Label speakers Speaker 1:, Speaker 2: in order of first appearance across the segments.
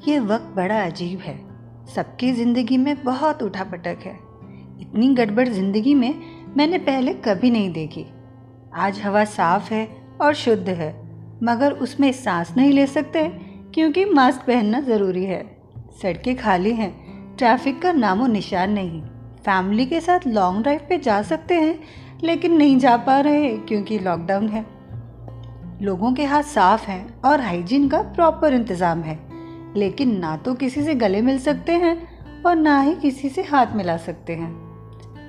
Speaker 1: ये वक्त बड़ा अजीब है। सबकी ज़िंदगी में बहुत उठा पटक है। इतनी गड़बड़ ज़िंदगी में मैंने पहले कभी नहीं देखी। आज हवा साफ़ है और शुद्ध है, मगर उसमें सांस नहीं ले सकते क्योंकि मास्क पहनना ज़रूरी है। सड़कें खाली हैं, ट्रैफ़िक का नामो निशान नहीं। फैमिली के साथ लॉन्ग ड्राइव पे जा सकते हैं, लेकिन नहीं जा पा रहे क्योंकि लॉकडाउन है। लोगों के हाथ साफ़ हैं और हाइजीन का प्रॉपर इंतज़ाम है। लेकिन ना तो किसी से गले मिल सकते हैं और ना ही किसी से हाथ मिला सकते हैं।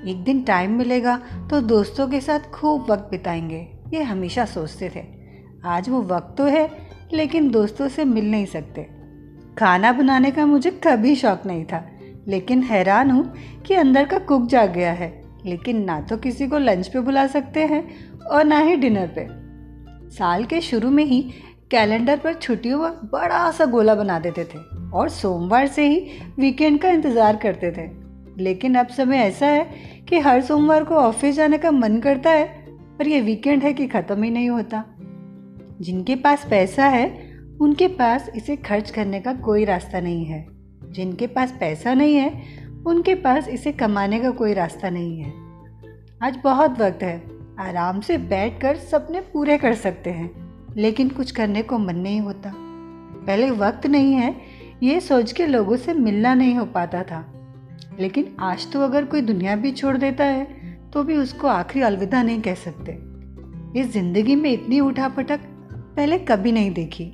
Speaker 1: एक दिन टाइम मिलेगा तो दोस्तों के साथ खूब वक्त बिताएँगे, ये हमेशा सोचते थे। आज वो वक्त तो है, लेकिन दोस्तों से मिल नहीं सकते। खाना बनाने का मुझे कभी शौक नहीं था, लेकिन हैरान हूँ कि अंदर का कुक जाग गया है। लेकिन ना तो किसी को लंच पे बुला सकते हैं और ना ही डिनर पे। साल के शुरू में ही कैलेंडर पर छुट्टियों का बड़ा सा गोला बना देते थे और सोमवार से ही वीकेंड का इंतज़ार करते थे। लेकिन अब समय ऐसा है कि हर सोमवार को ऑफ़िस जाने का मन करता है, पर यह वीकेंड है कि ख़त्म ही नहीं होता। जिनके पास पैसा है, उनके पास इसे खर्च करने का कोई रास्ता नहीं है। जिनके पास पैसा नहीं है, उनके पास इसे कमाने का कोई रास्ता नहीं है। आज बहुत वक्त है, आराम से बैठकर सपने पूरे कर सकते हैं। लेकिन कुछ करने को मन नहीं होता। पहले वक्त नहीं है, ये सोच के लोगों से मिलना नहीं हो पाता था। लेकिन आज तो अगर कोई दुनिया भी छोड़ देता है तो भी उसको आखिरी अलविदा नहीं कह सकते। इस ज़िंदगी में इतनी उठापटक पहले कभी नहीं देखी।